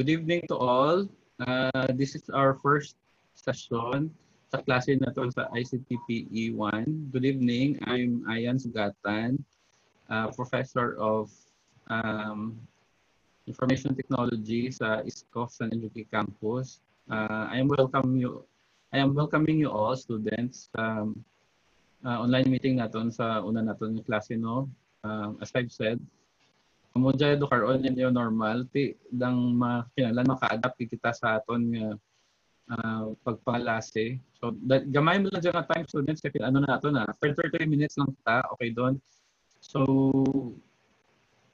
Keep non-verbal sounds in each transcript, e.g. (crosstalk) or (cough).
Good evening to all. Uh, this is our first session sa klase na to sa ICTPE 1. Good evening. I'm Ayan Sugatan, uh, Professor of um, Information Technology sa ISCOF San Enrique Campus. Uh, I am welcome you I am welcoming you all students um, uh, online meeting naton sa una naton ng klase no. Um, as I've said, Dyan do karon yung normal ti dang makinalan maka-adapt kita sa aton nga uh, pagpangalase. So that, gamay mo lang dyan nga time students kasi ano na ato na 30 minutes lang ta okay doon. So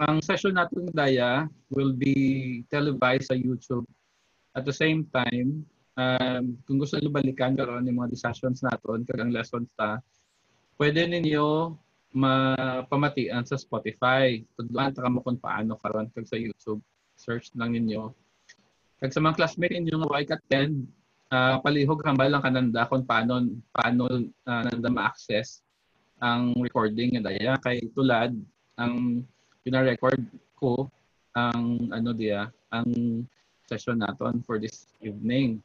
ang session natin daya will be televised sa YouTube. At the same time, um, kung gusto niyo balikan karon yung mga discussions naton kag ang lessons ta, pwede ninyo mapamatian sa Spotify. Tudloan ta mo kung paano karon kag sa YouTube. Search lang ninyo. Kag sa mga classmate ninyo nga way attend, uh, palihog hambal lang kananda kung paano paano uh, nanda ma-access ang recording nga daya kay tulad ang pina-record ko ang ano dia ang session naton for this evening.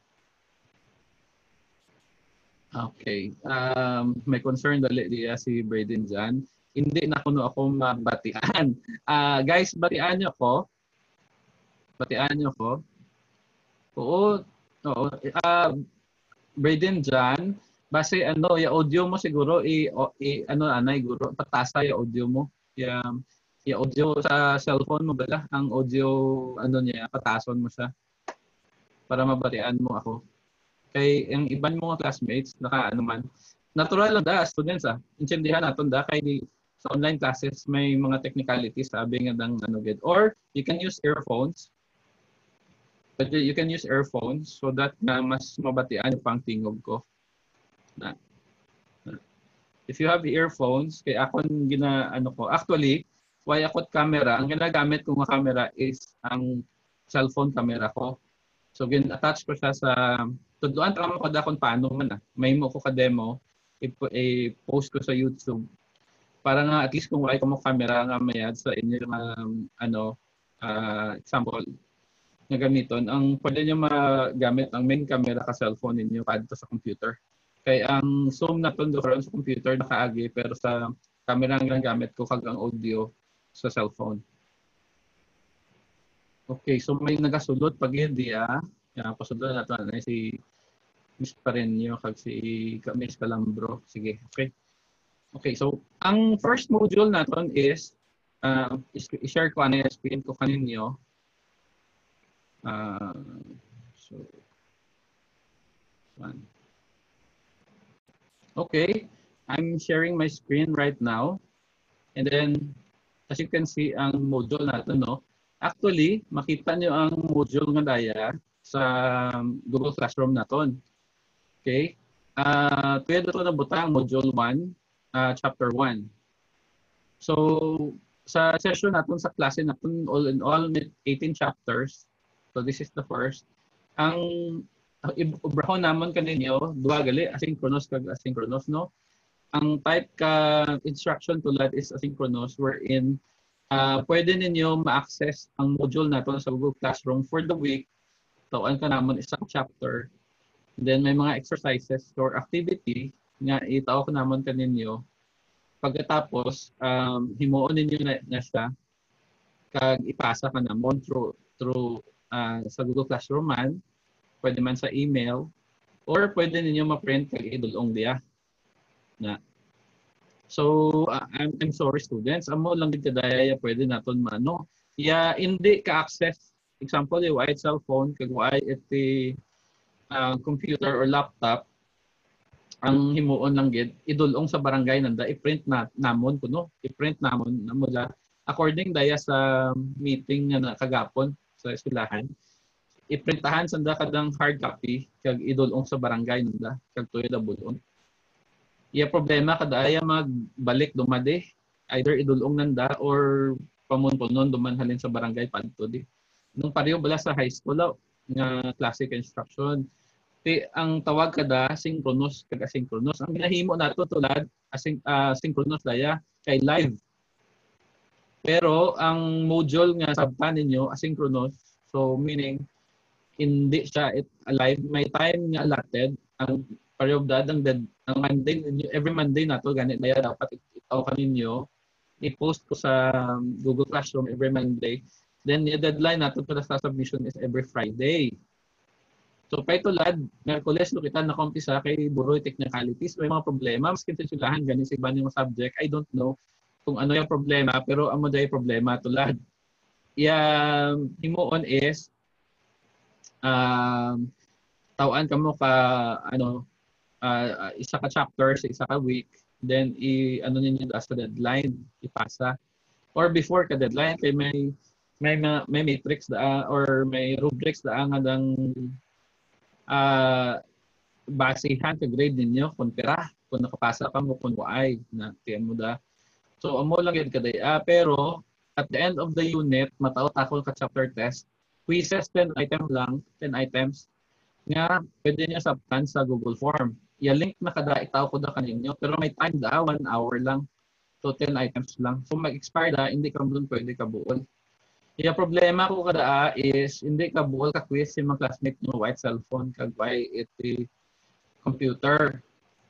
Okay. Um, may concern dali diya si Braden dyan. Hindi na kuno ako mabatian. Uh, (laughs) guys, batian niyo ko. Batian niyo ko. Oo. Oo. Uh, Braden dyan. Base ano, yung audio mo siguro i, i ano anay guro patasa yung audio mo. Yung, yung audio sa cellphone mo bala ang audio ano niya patason mo siya para mabatian mo ako kay ang iban mga classmates naka ano man. Natural lang da students ah. Intindihan naton da kay di sa online classes may mga technicalities sabi nga dang ano gid. Or you can use earphones. But you can use earphones so that na mas mabatian pang tingog ko. Na, if you have earphones kay ako gina ano ko actually why ako camera ang ginagamit kong camera is ang cellphone camera ko. So gin attach ko siya sa Tudloan tama ko da kung paano man ah. May mo ko ka demo i-post ko sa YouTube. Para nga at least kung wala ko mo camera nga mayad sa inyo um, ano uh, example na gamiton. Ang pwede niyo magamit ang main camera ka cellphone ninyo kadto sa computer. Kay ang zoom na ton karon sa computer nakaagi pero sa camera ang gamit ko kag ang audio sa cellphone. Okay so may nagasulod pag hindi ah yan, pasunod na ito na si Miss Parenyo kag si Miss Calambro. Sige, okay. Okay, so ang first module naton is uh, i-share ko ano screen ko kaninyo. Uh, so, one. Okay, I'm sharing my screen right now. And then, as you can see, ang module natin, no? Actually, makita nyo ang module nga daya sa Google Classroom naton. Okay? Uh, pwede ito na butang module 1, uh, ah, chapter 1. So, sa session natin sa klase natin, all in all, 18 chapters. So, this is the first. Ang ibrahon naman kaninyo, duwa gali, asynchronous kag asynchronous, no? Ang type ka instruction tulad is asynchronous wherein uh, pwede ninyo ma-access ang module natin sa Google Classroom for the week Tawaan ka naman isang chapter. Then may mga exercises or activity nga itaw ko naman kaninyo. Pagkatapos, um, himuon ninyo na, na siya kag ipasa ka namon through, through uh, sa Google Classroom man, pwede man sa email, or pwede ninyo ma-print kag idulong diya. Na. So, uh, I'm, I'm sorry students, amo lang gid kadaya pwede naton mano. Ya hindi ka access example, yung white cellphone, kag white iti uh, computer or laptop, ang himuon lang gid idulong sa barangay nanda i-print na namon kuno i-print namon namo la according daya sa meeting nga kagapon sa eskwelahan i-printahan sanda kadang hard copy kag idulong sa barangay nanda kag tuyo da bulon. Iya problema kadaya magbalik dumade either idulong nanda or pamunpunon duman sa barangay padto di nung pareho bala sa high school law nga classic instruction. Ti ang tawag kada synchronous kag asynchronous ang ginahimo nato tulad async uh, synchronous daya kay live. Pero ang module nga sabtan ninyo asynchronous so meaning hindi siya it alive. May time nga allotted ang parehobdad ang dead ang Monday every Monday nato ganit daya dapat itaw kaninyo i-post ko sa Google Classroom every Monday then yung deadline nato para sa submission is every Friday So kay tulad, Merkules no kita na kumpisa kay Bureau Technicalities, may mga problema maski sulahan ganin sa subject. I don't know kung ano yung problema pero amo day problema tulad. Ya himuon is um tawan kamo ka ano uh, isa ka chapter sa isa ka week then i ano ninyo as sa deadline ipasa or before ka deadline kay may may may matrix da or may rubrics da nga dang uh, basihan ka grade ninyo kung pira kung nakapasa ka mo kung waay na tiyan mo da. So amo lang yun kaday. Uh, pero at the end of the unit mataot ako ka chapter test quizzes 10 item lang 10 items nga pwede niya sabtan sa Google Form. Ya link na kada itaw ko da kaninyo pero may time da 1 hour lang. So 10 items lang. So mag-expire da hindi ka mo pwede ka buol yung problema ko kada is hindi ka buol ka quiz yung mga classmate nyo white cellphone kag by iti computer.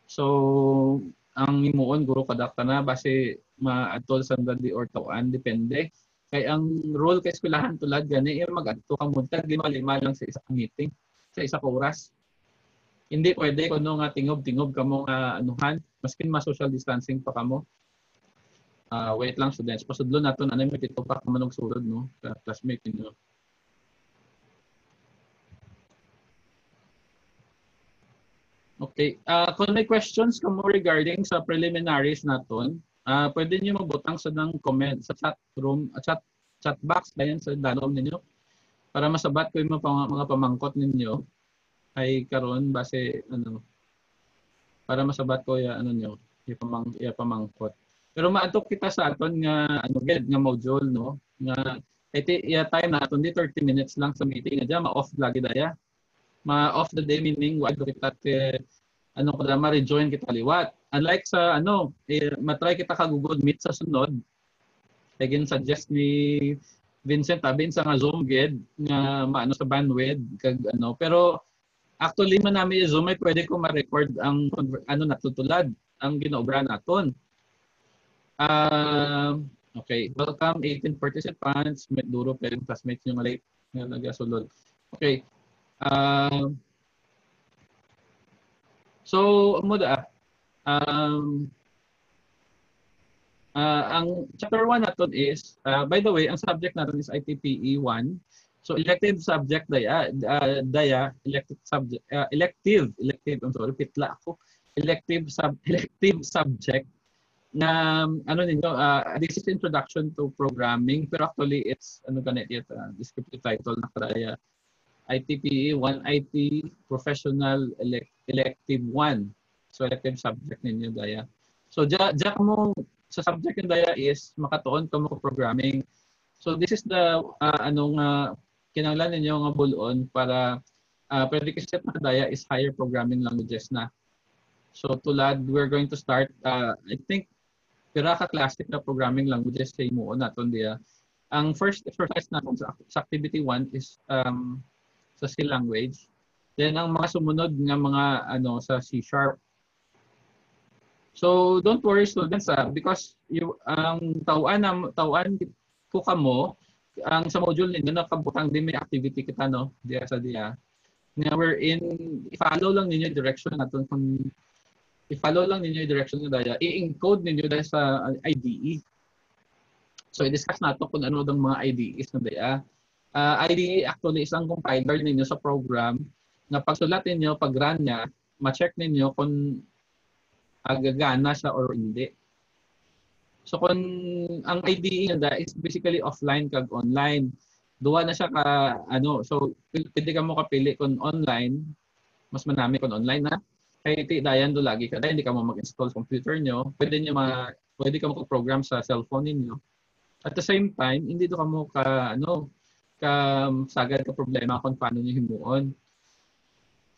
So ang imuon guro kada ka na base maadtol sandali or tawan depende. Kay ang rule kay eskwelahan tulad gani yung mag-adto ka muntag lima lima lang sa isang meeting sa isa ka oras. Hindi pwede kuno nga tingob-tingob kamo nga anuhan maskin ma social distancing pa kamo Uh, wait lang students. Pasudlo naton ano may titupak manog sulod no classmate niyo. Okay. Uh, kung may questions kamo regarding sa preliminaries naton, uh, pwede niyo magbutang sa ng comment sa chat room, uh, chat chat box dayon sa danom ninyo para masabat ko yung mga, mga pamangkot ninyo ay karon base ano para masabat ko ya ano nyo, yung pamang, ya pamangkot. Pero maatok kita sa aton nga ano gid nga module no nga iti ya time na aton di 30 minutes lang sa meeting nga ma-off lagi daya. Ma-off the day meaning wa do kita te, ano kada ma-rejoin kita liwat. Unlike sa ano eh, matry kita ka Google Meet sa sunod. Again suggest ni Vincent abin sa nga Zoom gid nga maano sa bandwidth kag ano pero actually man yung Zoom ay pwede ko ma-record ang ano natutulad ang ginaobra naton. Um, okay, welcome 18 participants. Duro pero yung classmates nyo late nga nagasulod. Okay. Um, so, mo da um, uh, ang chapter 1 naton is uh, by the way, ang subject natin is ITPE 1. So elective subject daya uh, daya elective subject uh, elective elective I'm sorry pitla ako elective sub (laughs) elective subject na ano ninyo uh, this is introduction to programming pero actually it's ano ganit yun uh, descriptive title na kaya ITPE 1 IT professional elect, elective 1 so elective subject ninyo daya. So ja, ja mo sa subject yung daya is makatuon ka mo programming. So this is the uh, anong uh, kinanglan ninyo nga bulon para uh, prerequisite na daya is higher programming languages na. So tulad we're going to start uh, I think pira ka classic na programming languages sa imo naton dia. Ang first exercise natin sa, activity 1 is um, sa C language. Then ang mga sumunod nga mga ano sa C sharp. So don't worry students ah, because you ang tawaan na tawaan ko kamo ang sa module ninyo nakabutang din may activity kita no diya sa dia. Nga we're in follow lang ninyo direction naton kung i-follow lang ninyo yung direction nyo daya, i-encode ninyo dahil sa IDE. So, i-discuss natin kung ano ng mga IDEs na daya. Uh, IDE actually isang compiler ninyo sa program na pagsulat ninyo, pag-run niya, ma-check ninyo kung agagana siya or hindi. So kung ang IDE niya is basically offline kag online, duwa na siya ka ano, so pwede ka mo kapili kung online, mas manami kung online na kay dayan do lagi ka. Hindi ka mo mag-install computer nyo pwede niyo ma pwede ka mo program sa cellphone ninyo. At the same time hindi do ka mo ka ano ka sagad ka problema kung paano niyo himuon.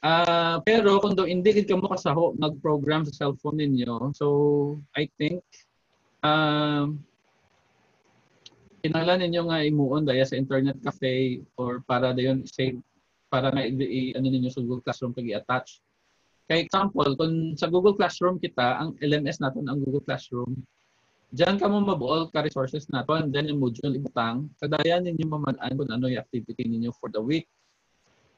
Uh, pero kung do hindi ka mo kasaho mag-program sa cellphone ninyo so I think um kinahanglan ninyo nga imuon daya sa internet cafe or para dayon save para nga i, ano ninyo sa Google Classroom kag i-attach. Kay example, kung sa Google Classroom kita, ang LMS natin ang Google Classroom, Diyan ka mo mabuol ka resources naton, then yung module ibutang, kadayan ninyo mamanaan kung ano yung activity ninyo for the week.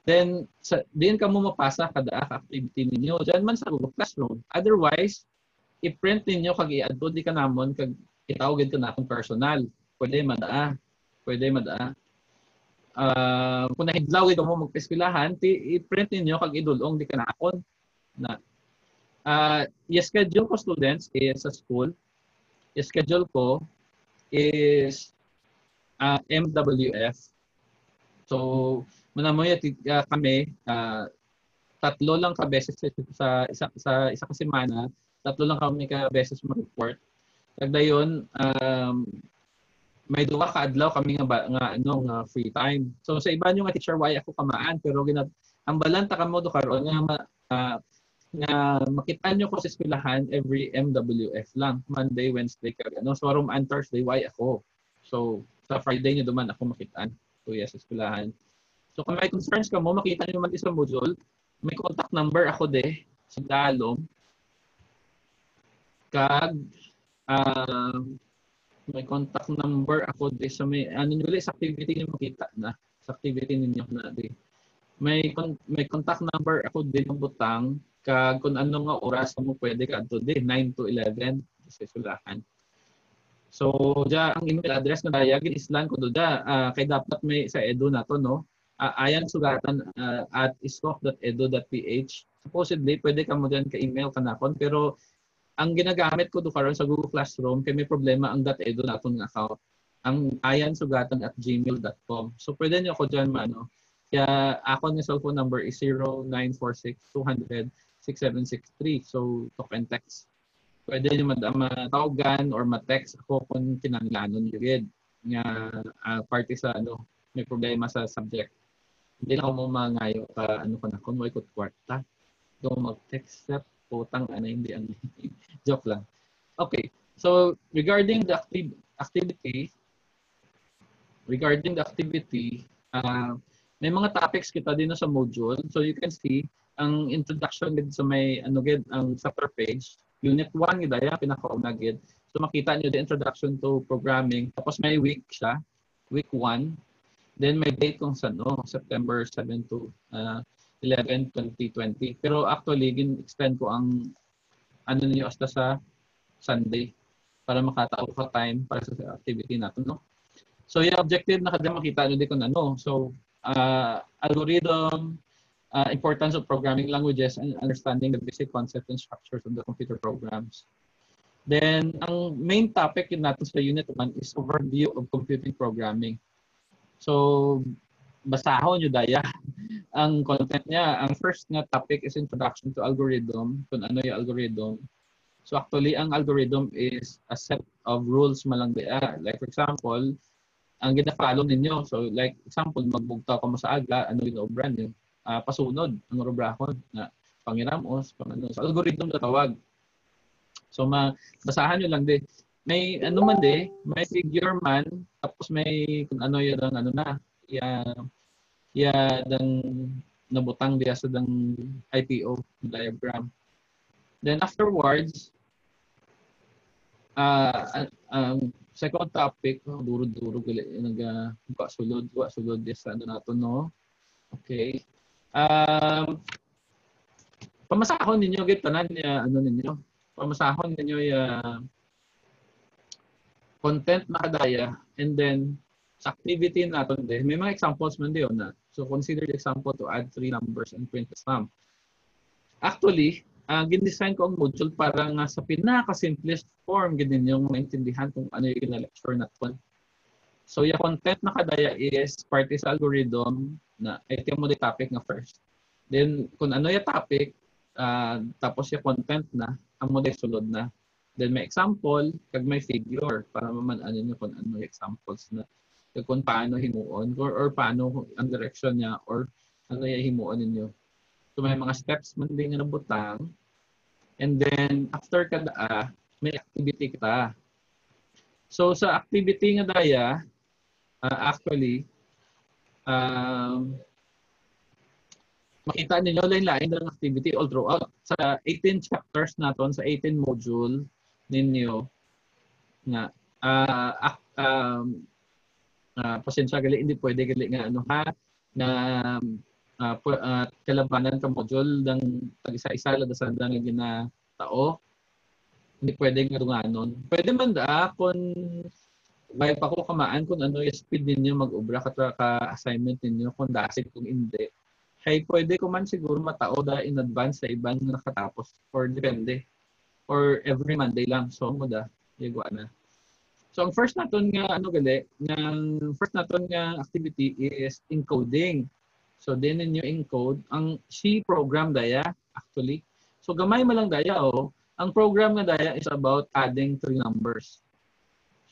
Then, sa, din ka mo mapasa kada activity ninyo. Diyan man sa Google Classroom. Otherwise, i-print ninyo kag i-add di ka namon kag itawagin ka na akong personal. Pwede madaa. Pwede madaa. Uh, kung nahidlaw ka mo magpespilahan, i-print ninyo kag idulong di ka na akon na uh, i-schedule ko students is sa school schedule ko is uh, ah, MWF. So, muna mo uh, kami, uh, tatlo lang ka beses sa isa sa isa ka semana, tatlo lang kami ka beses mo report. Kagda yon um, may duwa ka adlaw kami nga nga ano nga free time. So sa iba nyo nga teacher why ako kamaan pero ginat ang balanta kamo do karon nga uh, nga makita nyo ko sa eskwelahan every MWF lang. Monday, Wednesday, kag ano. So, arom and Thursday, why ako? So, sa Friday nyo duman ako makitaan. So, yes, eskwelahan. So, kung may concerns ka mo, makita nyo naman isang module. May contact number ako de sa Dalom. Kag, uh, may contact number ako de sa may, ano nyo sa activity nyo makita na. Sa activity ninyo na de. May, may contact number ako din ng butang kag kung ano nga oras mo pwede ka adto di 9 to 11 sa eskwelahan. So, ja ang email address na daya islan ko duda uh, kay dapat may sa edu nato no. Uh, ayan sugatan uh, at iscof.edu.ph. Supposedly pwede ka mo diyan ka email kanakon pero ang ginagamit ko do karon sa Google Classroom kay may problema ang .edu naton nga account. Ang ayan sugatan at gmail.com. So pwede niyo ako diyan maano. Kaya ako ng cellphone number is 0946 200 6763. So, talk and text. Pwede nyo matawagan or ma-text ako kung kinanglanon yun. Nga uh, party sa ano, may problema sa subject. Hindi na ako mangayo ka ano ka na kung may kwarta. Do mag-text sa putang ano hindi ang (laughs) joke lang. Okay. So regarding the activ- activity regarding the activity uh, may mga topics kita din sa module. So you can see ang introduction gid sa may ano gid ang sa per page unit 1 gid ay pinakauna gid. So makita niyo the introduction to programming. Tapos may week siya week 1 then may date kung sa no September 7 to uh, 11 2020 pero actually gin extend ko ang ano niyo hasta sa Sunday para makatao ka time para sa activity natin no? So yung objective na kada makita niyo di kung ano so uh, algorithm uh, importance of programming languages and understanding the basic concepts and structures of the computer programs. Then, ang main topic in natin sa Unit 1 is overview of computing programming. So, basahon nyo daya (laughs) ang content niya. Ang first nga topic is introduction to algorithm, kung ano yung algorithm. So actually, ang algorithm is a set of rules malang dia. Like for example, ang gina-follow ninyo. So like example, magbugtaw ka mo sa aga, ano yung obran nyo uh, pasunod ang rubrahon na pangiramos, pang ano. So, algorithm na tawag. So, mabasahan nyo lang din. May ano man de, may figure man, tapos may kung ano yan ang ano na, ya, ya dang nabutang diya sa dang IPO diagram. Then afterwards, uh, ang second topic, oh, duro-duro gali nag uh, sulod, sulod sa ano nato no. Okay. Um, pamasahon ninyo git tanan ya ano ninyo. Pamasahon ninyo ya content na kadaya and then sa activity naton din may mga examples man diyon na. So consider the example to add three numbers and print a sum. Actually, uh, gin-design ko ang module para nga sa pinaka-simplest form ginin yung maintindihan kung ano yung lecture naton. So yung content na kadaya is parties algorithm na ito mo the topic nga first. Then kung ano yung topic, uh, tapos yung content na, ang mo sulod na. Then may example, kag may figure para maman-ano nyo kung ano yung examples na kung paano himuon or, or paano ang direction niya or ano yung himuon ninyo. So may mga steps man din nga nabutang. And then after kada may activity kita. So sa activity nga daya, uh, actually um, makita ninyo lain-lain ng activity all throughout. Sa 18 chapters naton, sa 18 module ninyo, nga, uh, um, uh, pasensya gali, hindi pwede gali nga ano ha, na uh, uh, kalabanan ka module ng tag-isa-isa lang sa nga ginatao. Hindi pwede nga dunganon. Pwede man da kung may pa ko kamaan kung ano yung speed ninyo mag-ubra ka ka-assignment ninyo kung dasig kung hindi. Kay pwede ko man siguro matao da in advance sa ibang nakatapos or depende. Or every Monday lang. So mo da, igwa na. So ang first naton nga ano gali, nga first naton nga activity is encoding. So din ninyo encode ang C program daya actually. So gamay man lang daya oh. Ang program nga daya is about adding three numbers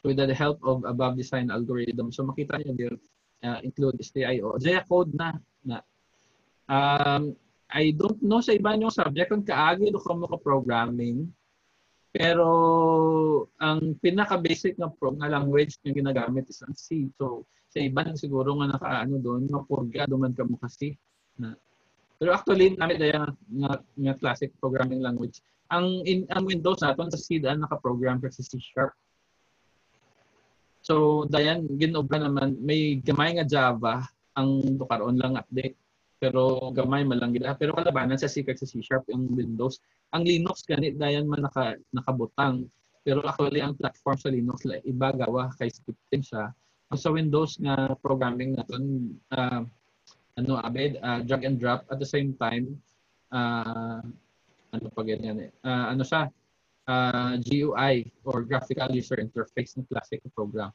with the help of above design algorithm. So makita niyo there uh, include STIO. Daya code na na um, I don't know sa iba yung subject kung kaagi do kamo ka programming. Pero ang pinaka-basic na pro nga language na ginagamit is ang C. So sa iba nang siguro nga nakaano doon, mapurga duman ka mo kasi na pero actually namin daya nga, nga classic programming language. Ang in ang Windows naton sa C daan naka-program sa C Sharp. So dayan ginobra naman may gamay nga Java ang karon lang update. Pero gamay man lang gid pero kalabanan sa C sa C Sharp yung Windows. Ang Linux gani dayan man naka nakabutang. Pero actually ang platform sa Linux la iba gawa kay scripting siya. Ang sa Windows nga programming naton uh, ano abed uh, drag and drop. At the same time uh, ano pa ganyan eh uh, ano siya uh, GUI or Graphical User Interface ng classic program.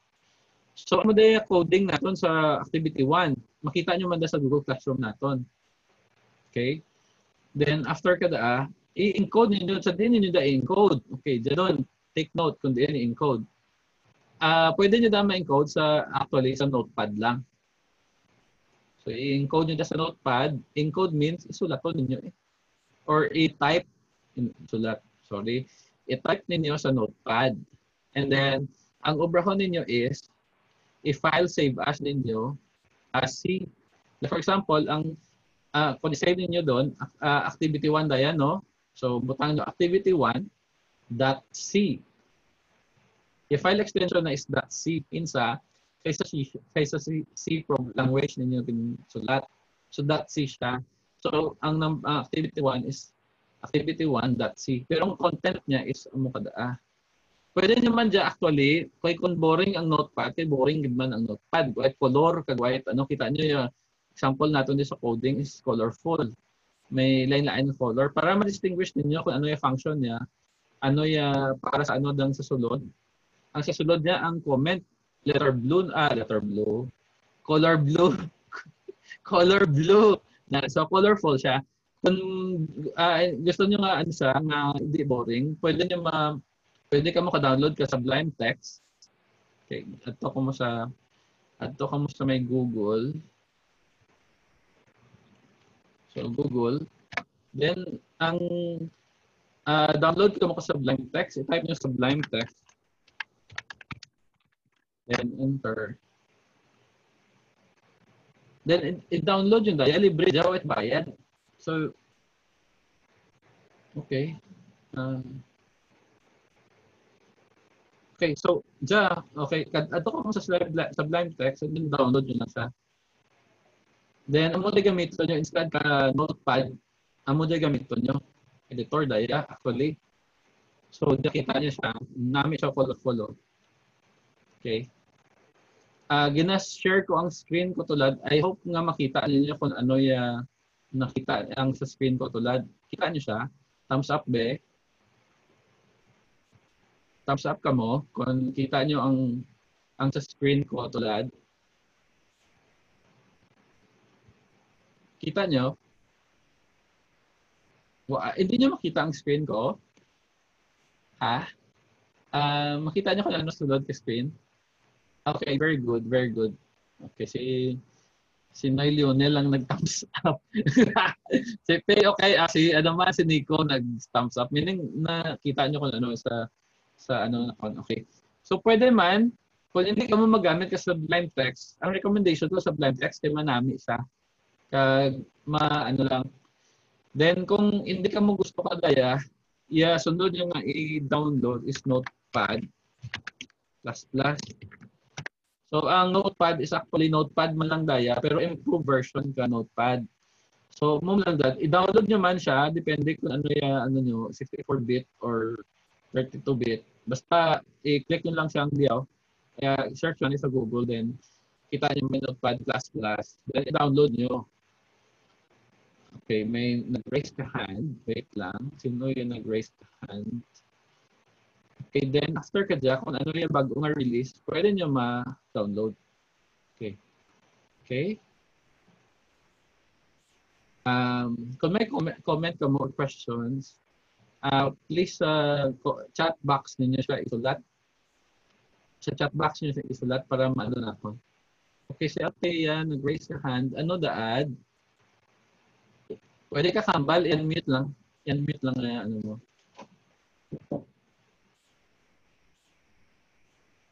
So ano day coding naton sa activity 1? Makita nyo man sa Google Classroom naton. Okay? Then after kada i-encode niyo sa din niyo da encode. Okay, doon take note kung di i-encode. Uh, pwede niyo da ma-encode sa actually sa notepad lang. So i-encode niyo da sa notepad. Encode means isulaton niyo eh. Or i-type sulat, sorry i-type ninyo sa notepad. And then, ang obrahon ninyo is, i-file save as ninyo as C. For example, ang uh, kung i-save ninyo doon, uh, activity 1 daya, no? So, butang nyo activity 1 dot C. Yung file extension na is C insa kaysa C, kaysa C, C language ninyo sulat. So, C siya. So, ang uh, activity 1 is activity1.c. Pero ang content niya is amo kada ah. Pwede naman dya actually, kay kung boring ang notepad, kay boring man ang notepad. White color, kag white, ano, kita niyo yung example natin sa coding is colorful. May line-line color para ma-distinguish ninyo kung ano yung function niya, ano ya para sa ano dang sa sulod. Ang sa sulod niya ang comment letter blue ah letter blue color blue (laughs) color blue na so colorful siya kung uh, gusto niyo nga ano sa nga hindi boring, pwede niyo ma pwede ka mo ka-download ka sa Sublime Text. Okay, adto ko mo sa adto ka mo sa may Google. So Google. Then ang uh, download ka mo ka sa Sublime Text, i-type niyo Sublime Text. Then enter. Then i-download yun dahil libre daw at bayad. So, okay. Um, okay, so, ja, okay, ato ko sa Sublime Text, and then download nyo lang siya. Then, amo di gamiton nyo, instead ka notepad, amo di gamiton nyo. Editor daya, actually. So, nakita niyo siya, nami siya follow-follow. Okay. Uh, ginas-share ko ang screen ko tulad. I hope nga makita niyo kung ano ya nakita ang sa screen ko tulad. Kita niyo siya? Thumbs up be. Thumbs up ka mo kung kita niyo ang ang sa screen ko tulad. Kita niyo? Well, hindi niyo makita ang screen ko? Ha? Uh, makita niyo kung ano sunod sa screen? Okay, very good, very good. Okay, si si Noy Lionel lang nag-thumbs up. (laughs) si Pay, okay, ah, si ano man, si Nico nag-thumbs up. Meaning, nakita nyo kung ano sa, sa ano, okay. So, pwede man, kung hindi ka mo magamit ka sa blind text, ang recommendation ko sa blind text, kay manami isa. Kag ma ano lang. Then kung hindi ka mo gusto kadaya, yeah, sundod yung i-download is Notepad plus plus. So ang Notepad is actually Notepad man lang daya pero improved version ka Notepad. So mo lang that i-download nyo man siya depende kung ano ya ano nyo 64-bit or 32-bit. Basta i-click nyo lang siyang diyaw. Kaya search nyo sa Google then kita nyo may Notepad++. Then i-download nyo. Okay, may nag-raise ka hand. Wait lang. Sino yung nag-raise ka hand? Okay, then after ka dyan, kung ano yung bago nga release, pwede nyo ma-download. Okay. Okay. Um, kung may comment, comment ka more questions, uh, please uh, chat box ninyo siya isulat. Sa chat box niyo siya isulat para maano na ako. Okay, si Althea, nag-raise your hand. Ano the ad? Pwede ka kambal, i-unmute lang. I-unmute lang na ano mo.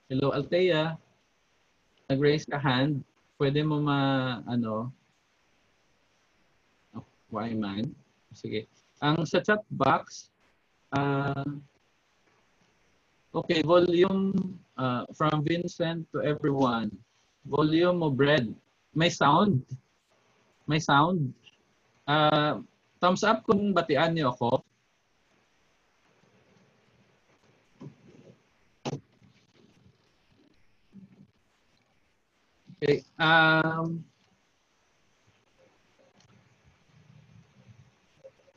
Hello, Althea. Nag-raise ka hand. Pwede mo ma, ano, oh, why man? Sige. Ang sa chat box, uh, okay, volume uh, from Vincent to everyone. Volume of bread. May sound. May sound. Uh, thumbs up kung batian niyo ako. Okay. Um,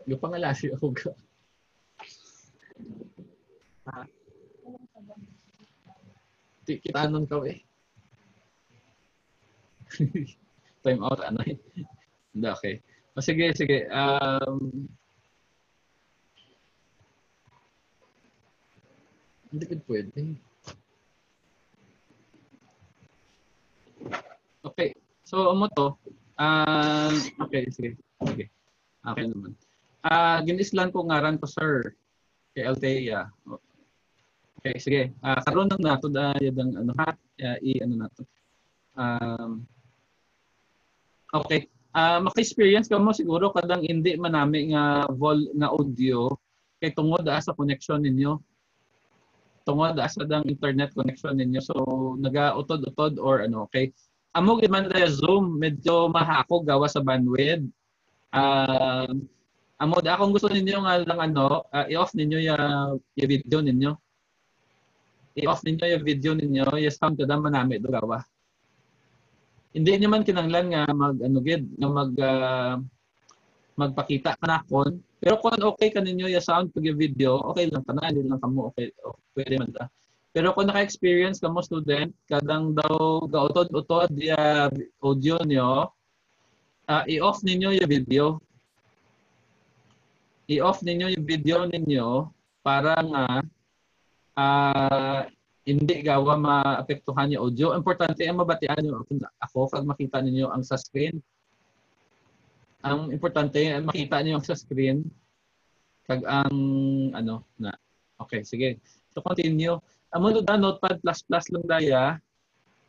yung pangalasi ako (laughs) ka. Ha? Kita nun ka eh. (laughs) Time out, ano eh. Hindi, okay. O sige, sige. Um, hindi ko pwede. Okay. So, mo to. Uh, okay, sige. Okay. Okay naman. Uh, ginislan ko ngaran ko, sir. Kay Altea. Okay, sige. Uh, karon lang nato da yadang ano ha, uh, i ano nato. Um, okay uh, maka-experience ka mo siguro kadang hindi manami nga vol nga audio kay tungod sa connection ninyo tungod sa dang internet connection ninyo so naga-utod-utod or ano okay amo gid man zoom medyo mahako gawa sa bandwidth. Uh, amo da kung gusto ninyo nga lang ano uh, i-off ninyo ya, ya video ninyo. I-off ninyo yung video ninyo yes sound kada manami do gawa. Hindi niyo man kinanglan nga mag ano gid nga mag uh, magpakita kanakon pero kung okay ka ninyo ya sound pag video okay lang kana hindi lang kamo okay, okay pwede man ta pero kung naka-experience ka mo student kadang daw gautod-utod ya audio niyo uh, i-off ninyo yung video i-off ninyo yung video ninyo para nga uh, hindi gawa maapektuhan yung audio. Importante ang mabatian nyo ako pag makita ninyo ang sa screen. Ang importante makita niyo ang sa screen kag ang ano na. Okay, sige. So continue. Amo da notepad plus plus lang daya.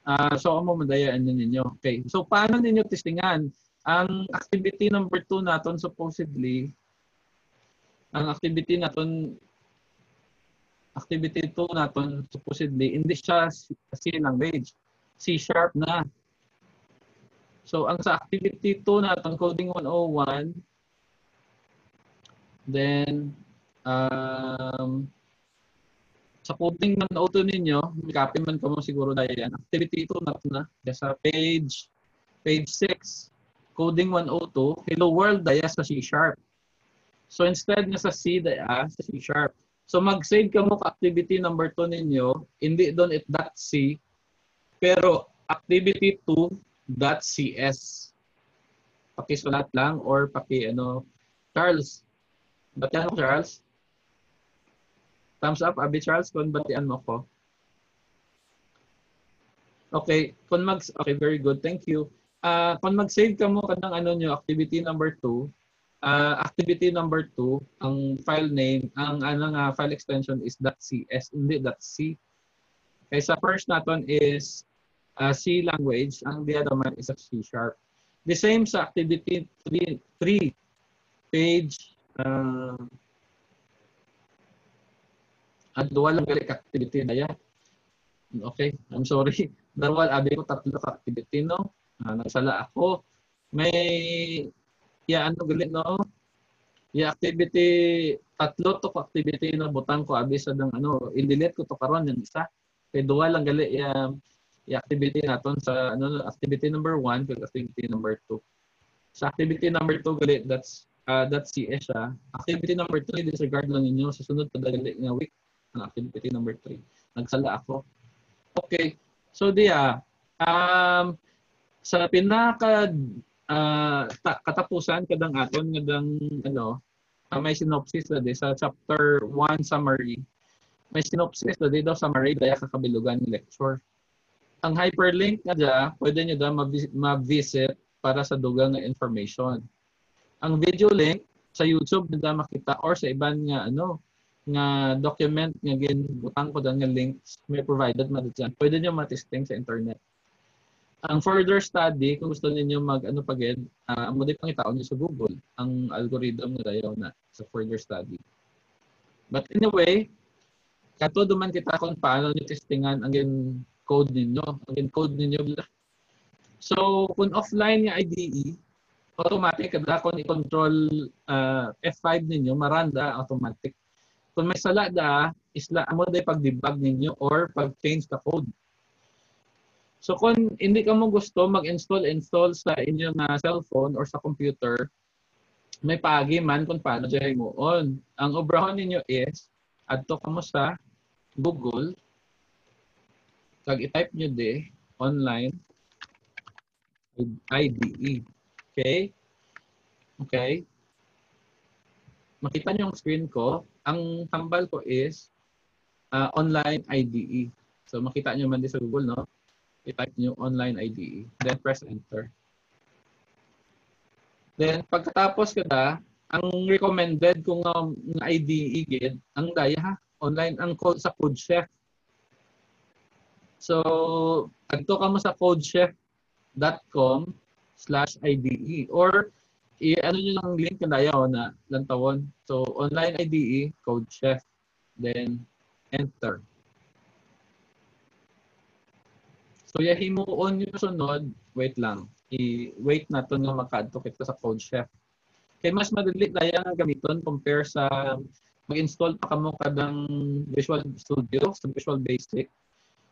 Uh, so amo madayaan ninyo. Okay. So paano ninyo testingan? Ang activity number 2 naton supposedly ang activity naton activity 2 naton supposedly hindi siya C language. C sharp na. So ang sa activity 2 naton coding 101 then um, sa coding man auto ninyo, may copy man ko mo siguro dahil yan. Activity 2 natin na. Sa page page 6 coding 102 hello world daya sa C sharp. So instead nga sa C daya sa C sharp. So mag-save ka mo ka activity number 2 ninyo, hindi doon it .c, pero activity 2.cs. Pakisulat lang or paki ano, Charles. Batian mo Charles? Thumbs up, Abi Charles, kung batian mo ko. Okay, kung mag Okay, very good. Thank you. Uh, kung mag-save ka mo kanang ano nyo, activity number 2, uh, activity number 2, ang file name, ang ano nga file extension is .cs, hindi .c. Okay, sa first naton is uh, C language, ang other one is C sharp. The same sa activity 3, 3 page uh, at duwa lang gali activity na yan. Okay, I'm sorry. (laughs) Darwal, abi ko tatlo ka activity, no? Uh, nagsala ako. May, ya ano gali, no? Ya activity, tatlo to activity na butang ko abi sa dang ano, i-delete ko to karon yung isa. Kay duwa lang gali ya, ya activity naton sa ano activity number 1 kag activity number 2. Sa activity number 2 gali that's uh, CS siya. Activity number 3 disregard lang ninyo sa sunod pa gali nga week ang activity number 3. Nagsala ako. Okay. So diya, um, sa pinaka uh, katapusan kadang aton ngadang ano, uh, may synopsis na di sa chapter 1 summary. May synopsis na di daw summary daya kakabilugan ni lecture. Ang hyperlink nga dya, pwede nyo daw ma-visit para sa dugang nga information. Ang video link sa YouTube nyo makita or sa iban nga ano, nga document nga ginbutang ko dan nga links may provided man dyan. Pwede niyo matesting sa internet. Ang further study, kung gusto niyo mag ano pa gid, uh, mo di pangitaon niyo sa Google ang algorithm nga dayon na sa further study. But anyway, kato duman kita kung paano niyo testingan ang code ninyo, ang code ninyo. So, kung offline nga IDE, automatic kada kon i-control uh, F5 ninyo, maranda automatic kung may sala da, isla mo day pag-debug ninyo or pag-change the code. So kung hindi ka mo gusto mag-install install sa inyong uh, cellphone or sa computer, may paagi man kung paano dyan mo on. Ang obrahon ninyo is, adto ka mo sa Google, kag i-type nyo de, online, IDE. Okay? Okay? Makita nyo yung screen ko ang tambal ko is uh, online IDE. So makita nyo man din sa Google, no? I-type nyo online IDE. Then press enter. Then pagkatapos kada, ang recommended kung um, IDE gid, ang daya ha, online ang code sa CodeChef. So, adto ka mo sa codechef.com slash IDE or i-ano nyo lang link na dayaw na lantawon. So, online IDE, code chef. Then, enter. So, yahin mo on yung sunod, wait lang. I-wait natin nga makadto kita sa code chef. Kaya mas madali daya nga gamiton compare sa mag-install pa kamo kadang Visual Studio sa Visual Basic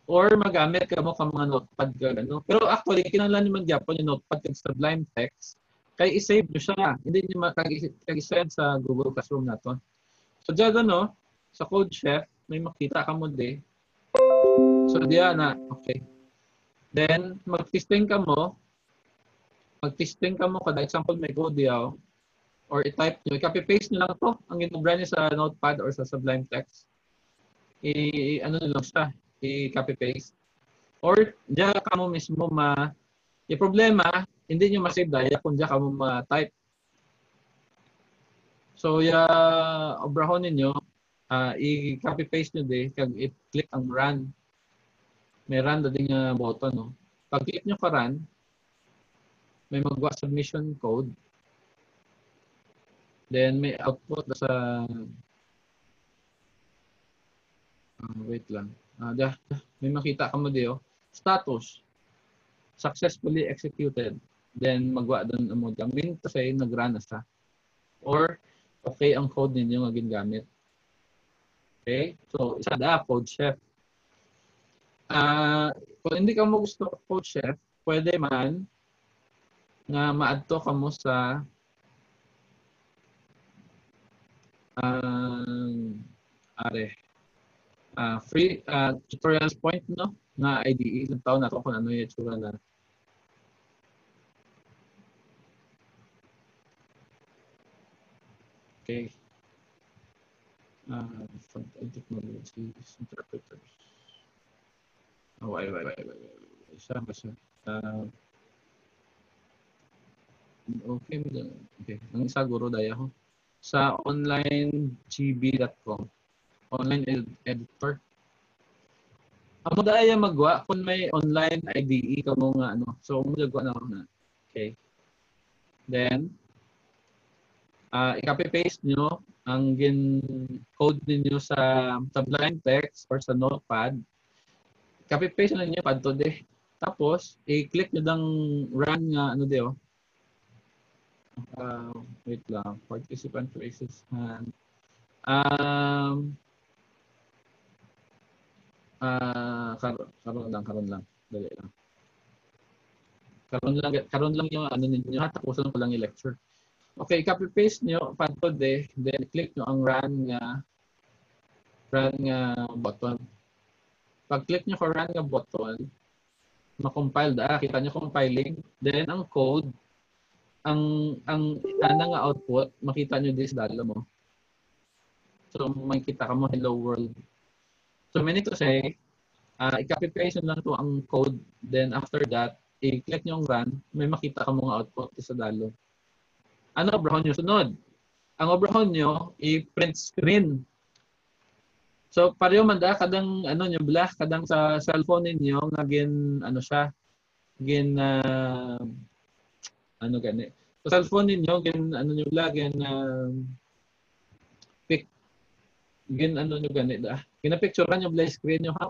or magamit ka mo ka mga notepad ka ano. Pero actually kinahanglan naman gyapon yung notepad kag Sublime Text kay i-save nyo siya. Hindi nyo makag-send sa Google Classroom nato. So dyan ano, sa Code Chef, may makita ka mo di. So diyan na, okay. Then, mag-testing ka mo. Mag-testing ka mo, kada example may code diyaw. Or i-type nyo, i-copy-paste nyo lang to. Ang ginubra nyo sa Notepad or sa Sublime Text. I, ano nyo lang siya, i-copy-paste. Or diyan ka mo mismo ma, yung problema, hindi nyo masave dahil kung diyan ka mo ma-type. So, ya obrahon ninyo, uh, i-copy paste nyo di, kag i-click ang run. May run na din nga button. No? Pag click nyo ka run, may magwa submission code. Then may output sa uh, wait lang. Uh, dah, may makita ka mo di oh. Status successfully executed then magwa doon mo gamit kasi nagrun na siya. Or okay ang code ninyo nga ginagamit. Okay? So isa da code chef. Uh, kung hindi ka mo gusto code chef, pwede man nga maadto ka mo sa uh, are uh, free uh, tutorials point no nga IDE ng taon na to kung ano yung tsura na Okay. Uh, front-end technologies, interpreters. Oh, wait, wait, wait, wait. Isa ba siya? Uh, okay, okay. Ang isa guro daya ho. Sa onlinegb.com. Online ed editor. Amo daya magwa kung may online IDE ka mo nga ano. So mo gagawa na ako na. Okay. Then, uh, i-copy paste nyo ang gin code ninyo sa blind text or sa notepad. Copy paste na niyo pad to de. Tapos i-click niyo dang run nga ano dio. Uh, wait lang. Participant raises hand. Um, uh, karon, karon lang, karon lang. Dali lang. Karon lang, karon lang yung ano ninyo. Tapusan ko lang yung lecture. Okay, copy paste nyo padto de, then click nyo ang run nga run nga button. Pag click nyo ko run nga button, ma-compile da, kita nyo compiling, then ang code ang ang ana nga output, makita nyo this dalo mo. So makita ka mo hello world. So meaning to say, uh, i-copy paste lang to ang code, then after that, i-click nyo ang run, may makita ka mo nga output sa dalo. Ano obrahon nyo sunod? Ang obrahon nyo, i-print screen. So pareho man da kadang ano nyo bla kadang sa cellphone ninyo nga gin ano siya gin uh, ano gani. Sa cellphone ninyo gin ano nyo bla gin uh, pic gin ano nyo gani da. Gina-picturean nyo bla screen nyo ha.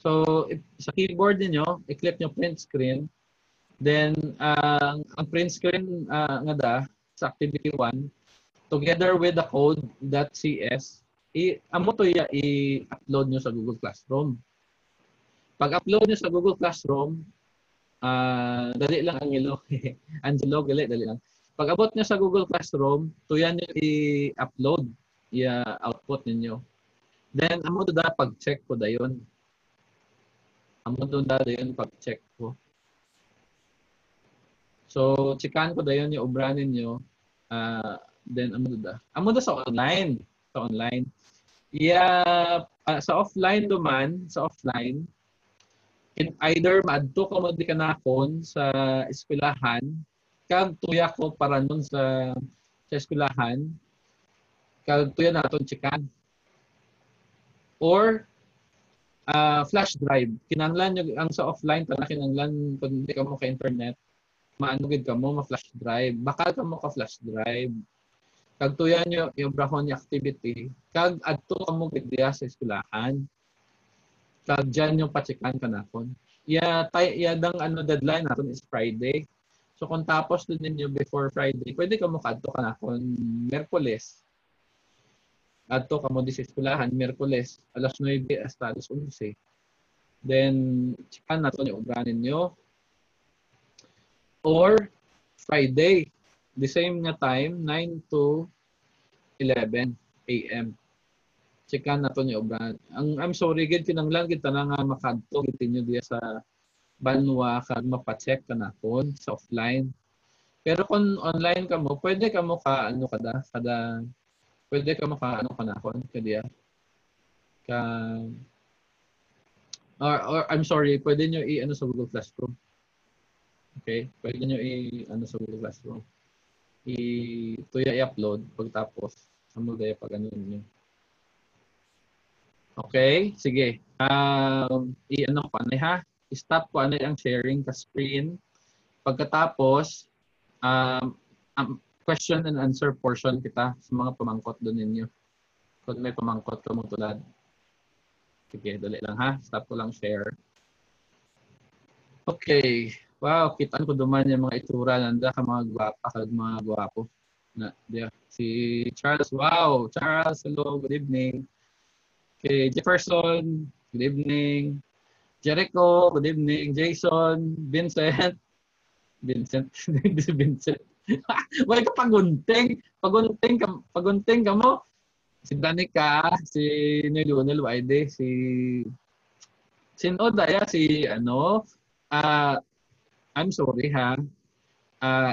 So sa keyboard niyo, i-click nyo print screen. Then, uh, ang print screen uh, nga da, sa activity 1, together with the code.cs, i amo to ya i-upload nyo sa Google Classroom. Pag upload nyo sa Google Classroom, uh, dali lang ang ilo. (laughs) Angelo, gali, dali lang. Pag abot nyo sa Google Classroom, to yan nyo i-upload, i-output ninyo. Then, amo to da pag-check ko da yun. Amo to da yun pag-check ko. So, chikahan ko dayon yung obra ninyo. Uh, then, amo da. Amo da sa online. Sa online. Yeah, uh, sa offline duman, sa offline, in either maadto ka mo di kanakon sa eskwelahan, kag tuya ko para nun sa sa eskwelahan, kag tuya naton chikan. Or uh, flash drive. Kinanglan yung ang sa offline tala kinanglan kung hindi ka mo ka internet maano gid kamo ma-flash drive. Bakal ka flash drive. Kag tuyan nyo yung brahon niya activity, kag adto kamo gid diya sa eskwelahan. Kag diyan yung pachikan kanakon. Ya tay ya dang ano deadline naton is Friday. So kung tapos din ninyo before Friday, pwede ka mo kadto kanakon Miyerkules. Adto kamo di sa eskwelahan Miyerkules alas 9 hasta alas 11. Then chikan naton yung obra ninyo or Friday. The same nga time, 9 to 11 a.m. Checkan na to obra. Ang I'm sorry gid kinanglan kita na nga makadto gid niyo diya sa banwa kag mapacheck ka na kon sa offline. Pero kung online ka mo, pwede ka mo ka ano kada kada pwede ka mo ka ano ka na kon kadiya. Ka or, or I'm sorry, pwede niyo i-ano sa Google Classroom. Okay? Pwede nyo i ano sa Google Classroom. I tuya i-upload pagtapos ano daya pag ano niyo. Okay, sige. Um, i-ano ko anay ha. I-stop ko anay ang sharing ka screen. Pagkatapos, um, um, question and answer portion kita sa mga pamangkot doon ninyo. Kung may pamangkot ka mong tulad. Sige, dali lang ha. Stop ko lang share. Okay. Wow, kitaan ko duman yung mga itura nanda ka mga gwapa kag mga gwapo. Na, dia. Si Charles, wow, Charles, hello, good evening. Okay, Jefferson, good evening. Jericho, good evening. Jason, Vincent, (laughs) Vincent, (laughs) Vincent. (laughs) Wala ka pagunting, pagunting ka, pagunting ka mo. Si Danica, si Nilunel Waide, si Sino daya si ano, ah uh, I'm sorry ha. Uh,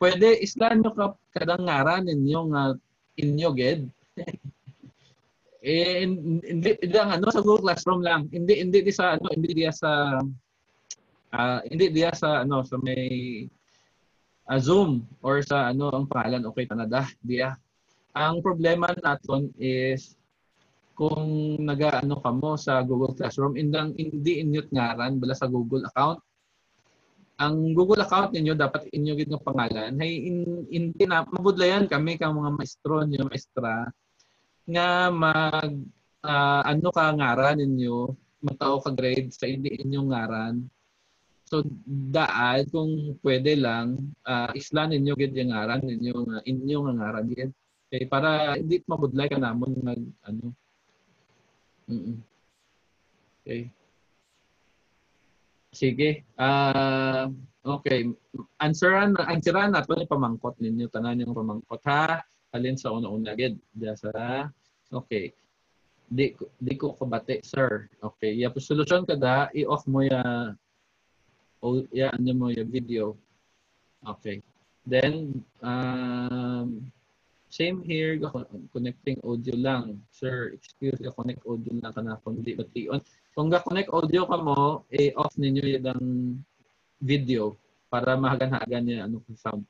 pwede islan nyo ka kadangaran ninyo nga inyo ged. (laughs) eh hindi hindi ang ano sa Google Classroom lang. Hindi hindi di sa ano hindi diya sa uh, hindi diya sa ano sa may uh, Zoom or sa ano ang pangalan okay tanada diya. Ang problema naton is kung naga-ano ka mo sa Google Classroom, indang hindi inyot ngaran bala sa Google account ang Google account ninyo dapat inyo gid nga pangalan. Hay in, in, in mabudlayan kami ka mga maestro niyo maestra nga mag uh, ano ka ngaran ninyo magtao ka grade sa hindi inyong ngaran. So daad kung pwede lang uh, isla ninyo gid yung ngaran ninyo nga inyo nga ngaran gid. Okay para hindi mabudlay ka namon nag ano. Mm okay Sige. Uh, okay. Answeran, answeran nato ni pamangkot ninyo tanan yung pamangkot ha. Alin sa una-una gid sa Okay. Di di ko kabate, sir. Okay. Ya solusyon kada i-off mo ya o ya ano mo ya video. Okay. Then um same here connecting audio lang. Sir, excuse me, connect audio lang kana kundi bati on kung ga-connect audio ka mo, i-off ninyo yung video para mahagan-hagan niya ano kung sound.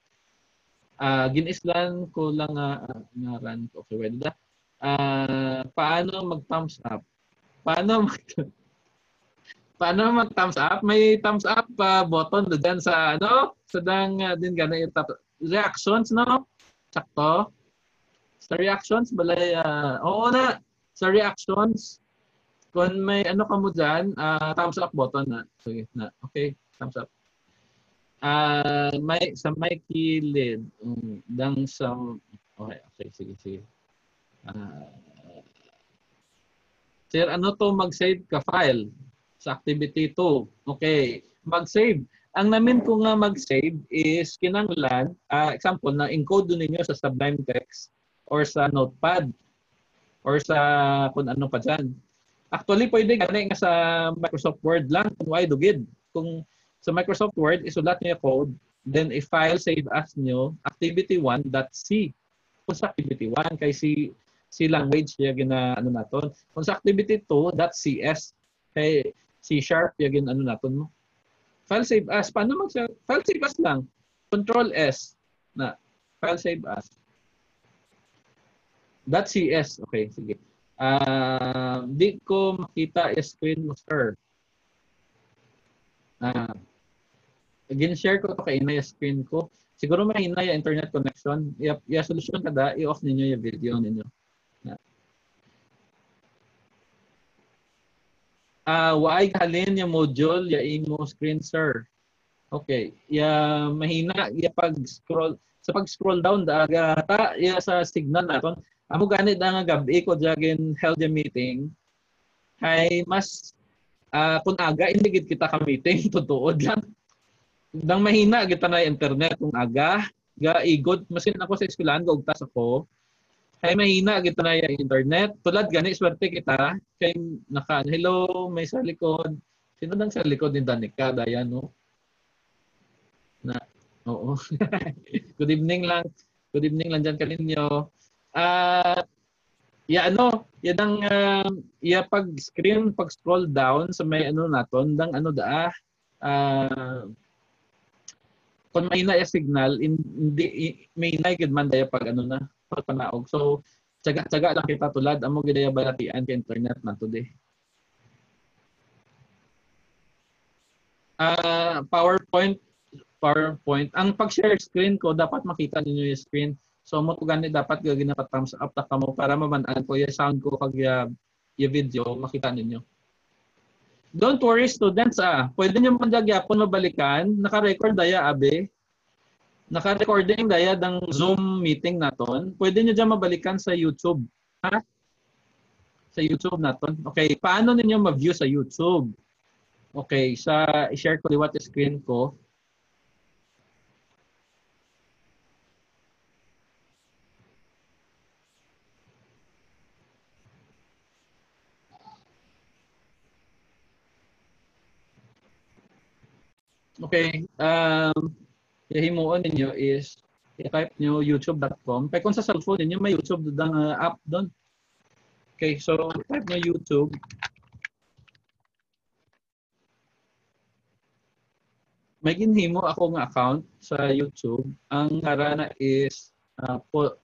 Uh, ginislan ko lang nga uh, ngaran ko. Okay, wala da. Uh, paano mag-thumbs up? Paano mag (laughs) Paano mag-thumbs up? May thumbs up uh, button doon sa ano? Sa dang uh, din gana reactions no? Sakto. Sa reactions balay uh, oo na sa reactions kung may ano ka mo dyan, uh, thumbs up button na. Sige, na. Okay, thumbs up. Uh, may, sa may kilid, um, dang sa... Okay, okay, sige, sige. Uh, sir, ano to mag-save ka file sa activity 2? Okay, mag-save. Ang namin ko nga mag-save is kinanglan, uh, example, na encode ninyo sa Sublime Text or sa Notepad or sa kung ano pa dyan. Actually, pwede gani nga sa Microsoft Word lang kung why dugid. Kung sa Microsoft Word, isulat niyo code, then a file save as nyo, activity1.c. Kung sa activity1, kay si si language ya gina ano naton. Kung sa activity2.cs, kay C sharp ya gin ano naton mo. File save as. Paano mag file save as lang? Control S na file save as. .cs. Okay, sige. Uh, di ko makita yung screen mo, sir. Uh, again, share ko to kay ina yung screen ko. Siguro mahina yung internet connection. Yung, yung solution kada, i-off ninyo yung video ninyo. Ah, uh, waay halin yung module ya imo screen sir. Okay, ya mahina ya pag scroll sa pag scroll down daga ta ya sa signal naton Amo ganit na nga gabi ko jagin held a meeting ay mas uh, kung aga hindi gid kita ka meeting (laughs) tutuod lang. Dang mahina kita na internet kung aga ga igod masin ako sa eskwelahan og tas ako ay mahina kita na yung internet. Tulad gani swerte kita kay naka hello may sa likod. Sino nang sa likod ni Danica dayan no? Na oo. (laughs) Good evening lang. Good evening lang dyan kaninyo uh, ya ano, ya dang uh, ya pag screen pag scroll down sa may ano naton dang ano da uh, kung may na signal hindi may na man daya pag ano na pag panaog. So tsaga-tsaga lang kita tulad amo gid daya balatian kay internet man today. Uh, PowerPoint PowerPoint. Ang pag-share screen ko dapat makita ninyo yung screen So mo to gani dapat gagi na thumbs up ta kamo para maman-an ko yung sound ko kag yung video makita ninyo. Don't worry students ah. Pwede niyo man gyapon mabalikan. Naka-record daya abe. Naka-recording daya dang Zoom meeting naton. Pwede niyo diyan mabalikan sa YouTube. Ha? Sa YouTube naton. Okay, paano ninyo ma-view sa YouTube? Okay, sa i-share ko liwat screen ko. Okay. Um, himuon ninyo is i-type nyo youtube.com. Kaya kung sa cellphone ninyo, may YouTube doon uh, app doon. Okay, so type nyo YouTube. May ginhimo ako nga account sa YouTube. Ang harana is uh, Pol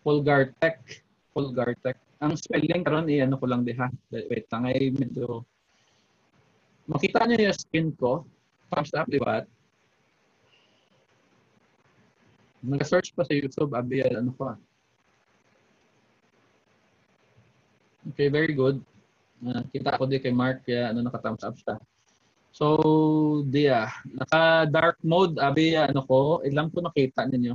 Polgartech. Polgartech. Ang spelling karon i ano ko lang diha. Wait lang ay medyo makita niyo yung screen ko thumbs up liwat. Nag-search pa sa YouTube, abi ano pa. Okay, very good. Uh, kita ko di kay Mark kaya ano naka-thumbs up siya. So, dia, naka dark mode abi ano ko, ilang ko nakita ninyo.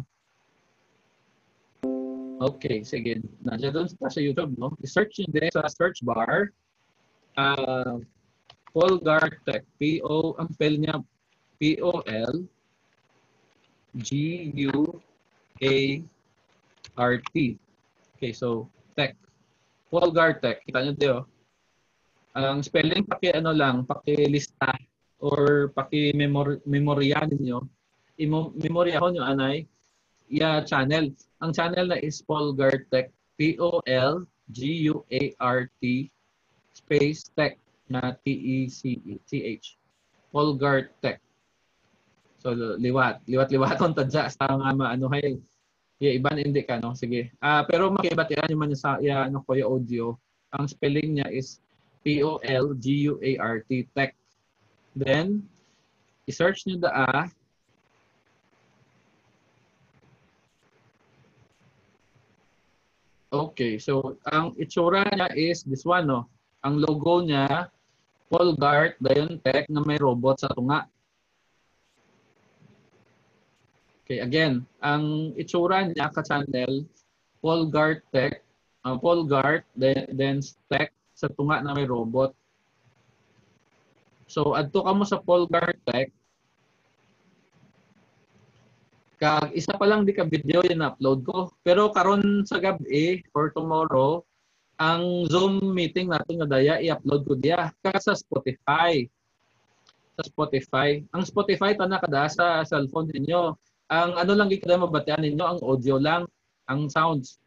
Okay, sige. Nandiyan doon sa YouTube, no? I-search nyo din sa search bar. Uh, Polgar Tech. P-O, ang spell niya, P-O-L G-U-A-R-T. Okay, so, tech. Polgar Tech. Kita nyo dito. Ang spelling, paki ano lang, paki lista or paki memorya ninyo. I-memorya ko nyo, anay, yeah, channel. Ang channel na is Polgar Tech. P-O-L-G-U-A-R-T space tech na T-E-C-H. Polgar Tech. So liwat, liwat-liwat on tadya sa nga maano hay ya iban hindi ka no sige. Uh, pero makibatian yung man sa ya ano ko yung audio. Ang spelling niya is P O L G U A R T Tech. Then i-search niyo da ah, Okay, so ang itsura niya is this one no. Ang logo niya Polgart Biontech na may robot sa tunga. Okay, again, ang itsura niya ka channel, Polgart Tech, uh, Polgart, then, then Tech sa tunga na may robot. So, adto ka mo sa Polgart Tech, kag isa pa lang di ka video yung upload ko. Pero karon sa gabi for tomorrow, ang Zoom meeting natin na daya i-upload ko diya kag sa Spotify. Sa Spotify. Ang Spotify tana kada sa cellphone ninyo ang ano lang gikada mabatian ninyo ang audio lang, ang sounds.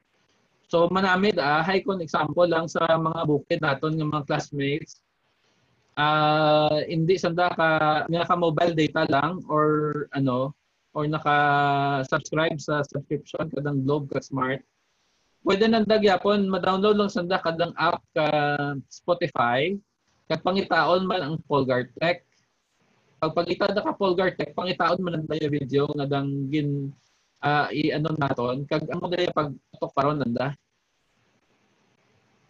So manamid ah, hay kon example lang sa mga bukid naton ng mga classmates. Uh, hindi sanda ka nga ka mobile data lang or ano or naka-subscribe sa subscription kadang Globe ka Smart. Pwede nang dagyapon ma-download lang sanda kadang app ka Spotify kag pangitaon man ang Polgar Tech pag pangita da ka Polgar Tech, pangitaon man nanda yung video nga dang gin uh, i-ano naton, kag amo daya pag tok paron nanda.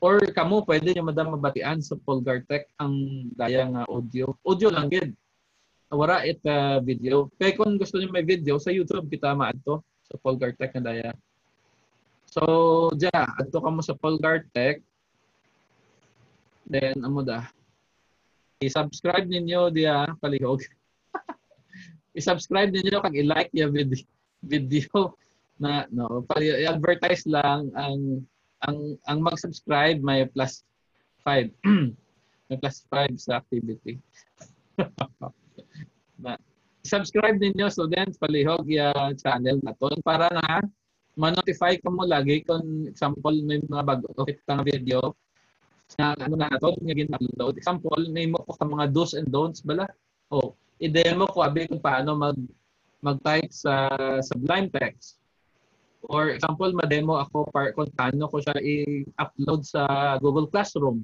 Or kamo pwede nyo madam mabatian sa Polgar Tech ang daya nga audio. Audio lang gid. Wara it uh, video. Kaya kung gusto niyo may video sa YouTube kita maadto sa Polgar Tech nga daya. So, ja, adto ka mo sa Polgar Tech. Then amo da i-subscribe ninyo diya palihog. (laughs) i-subscribe ninyo kag i-like yung video, video na no i-advertise lang ang ang ang mag-subscribe may plus 5 (clears throat) may plus 5 sa activity. (laughs) na subscribe ninyo students palihog ya channel na to para na ma-notify ka mo lagi kung example may mga bago kita nga video na ano na to nga gin-upload. Example, name mo ko sa mga do's and don'ts bala. O, i-demo ko abi kung paano mag mag-type sa Sublime Text. Or example, ma-demo ako par kung paano ko siya i-upload sa Google Classroom.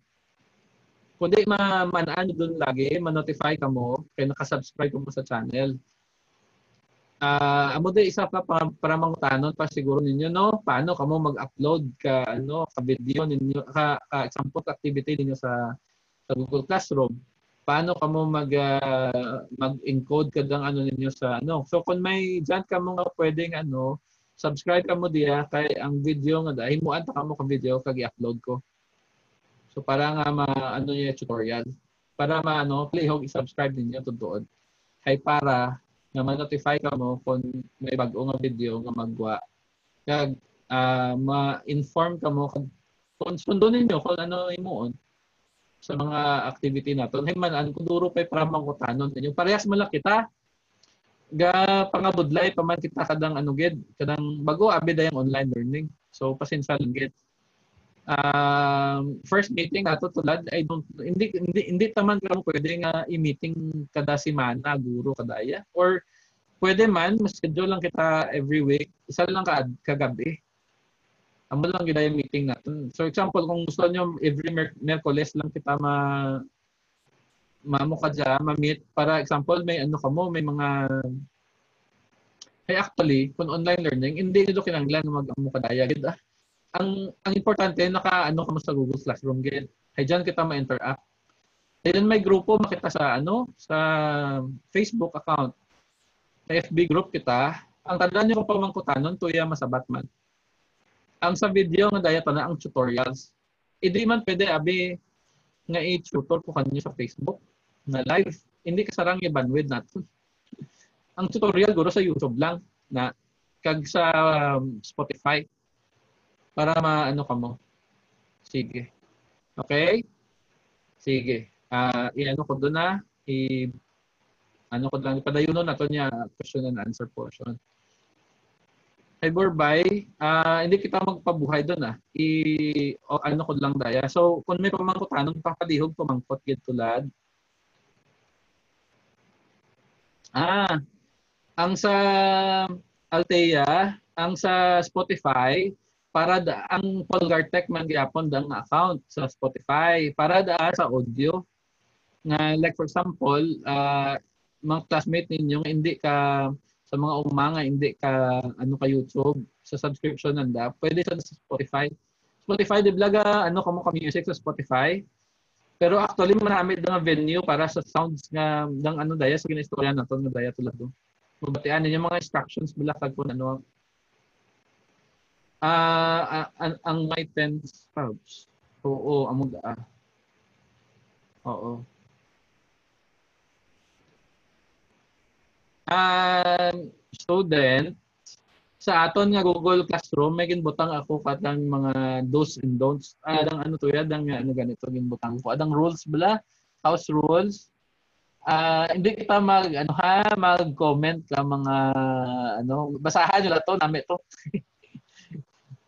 Kundi ma manaan doon lagi, ma-notify ka mo, kaya nakasubscribe ka mo sa channel uh, amo din isa pa para, para mangutanon pa siguro ninyo no? Paano kamo mag-upload ka ano ka video ninyo ka, ka example activity ninyo sa sa Google Classroom? Paano kamo mag uh, mag-encode kadang ano ninyo sa ano? So kung may diyan ka mo pwedeng ano subscribe ka mo diya kay ang video nga dahil mo anta ka mo ka video kag i-upload ko. So para nga ma ano yung tutorial? Para ma ano play hog i-subscribe ninyo tutuod. Kay para nga ma-notify ka mo kung may bago nga video nga magwa. Kag uh, ma-inform ka mo kung, kung sundo ninyo kung ano imuon sa mga activity nato. Hay man an kuduro pay para mangkutanon ninyo. Parehas man kita ga pangabudlay pa man kita kadang ano gid kadang bago abi dayang online learning. So pasensya lang gid um, first meeting nato tulad I don't hindi hindi hindi taman ka pwede nga i-meeting kada semana guro kadaya or pwede man schedule lang kita every week isa lang ka kagabi amo lang gid yung meeting natin so example kung gusto niyo every Merkules lang kita ma mamo ka dyan, ma-meet. Para example, may ano ka mo, may mga Hey, actually, kung online learning, hindi nito kinanglan mag-amo ka daya. Gid, ah. Ang ang importante naka ano ka mo sa Google Classroom gid. Hay diyan kita ma-interact. Then may grupo makita sa ano sa Facebook account. Sa FB group kita, ang tandaan niyo pa pamangkutanon tuya masabat man. Ang sa video nga daya na ang tutorials. Hindi man pwede abi nga i-tutor ko kanyo sa Facebook na live. Hindi kasarang i-bandwidth natin ang tutorial guro sa YouTube lang na kag sa um, Spotify para maano ka mo. Sige. Okay? Sige. Uh, i-ano ko doon na i ano ko lang ipadayunon nato niya question and answer portion. Hey Borbay, uh, hindi kita magpabuhay doon ah. I o, ano ko lang daya. So kung may pamangkotanon papadihog pamangkot gid tulad. Ah, ang sa Altea, ang sa Spotify, para da, ang Polgartech man gyapon dang account sa Spotify para da sa audio. Nga like for example uh, mga classmate ninyo hindi ka sa mga umanga hindi ka ano ka YouTube sa subscription nanda pwede sa Spotify. Spotify di blaga ano kamo ka music sa Spotify? Pero actually marami nga venue para sa sounds nga ng ano daya sa ginistorya nato nga daya tulad do mabatian ninyo mga instructions bulakag kung ano ah ang, my tense pouch oo amo da oo. Um student sa aton nga Google Classroom may ginbutang ako katang mga do's and don'ts. Adang ano to yadang ano ganito ginbutang ko. Adang rules bala house rules. Uh, hindi kita mag ano ha mag-comment ka mga ano basahan niyo la to nami to (laughs)